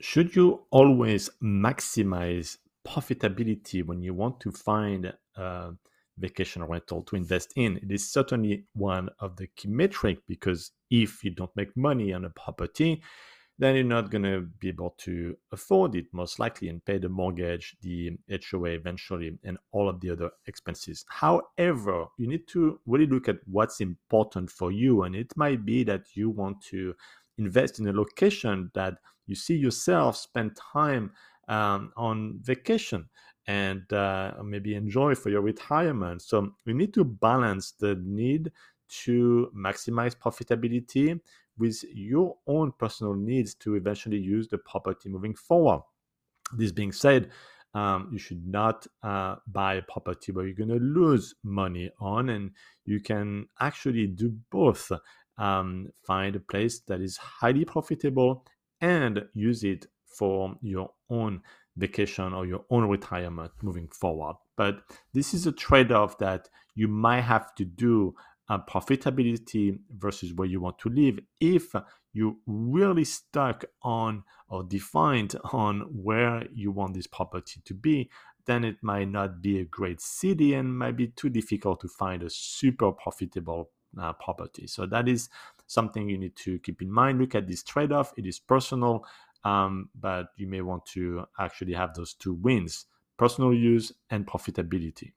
Should you always maximize profitability when you want to find a vacation rental to invest in? It is certainly one of the key metrics because if you don't make money on a property, then you're not going to be able to afford it most likely and pay the mortgage, the HOA eventually, and all of the other expenses. However, you need to really look at what's important for you. And it might be that you want to invest in a location that you see yourself spend time um, on vacation and uh, maybe enjoy for your retirement. So we need to balance the need to maximize profitability with your own personal needs to eventually use the property moving forward. This being said, um, you should not uh, buy a property where you're going to lose money on, and you can actually do both. Um, find a place that is highly profitable and use it for your own vacation or your own retirement moving forward. But this is a trade off that you might have to do uh, profitability versus where you want to live if you really stuck on or defined on where you want this property to be then it might not be a great city and might be too difficult to find a super profitable uh, property. So that is something you need to keep in mind. Look at this trade-off. It is personal um, but you may want to actually have those two wins personal use and profitability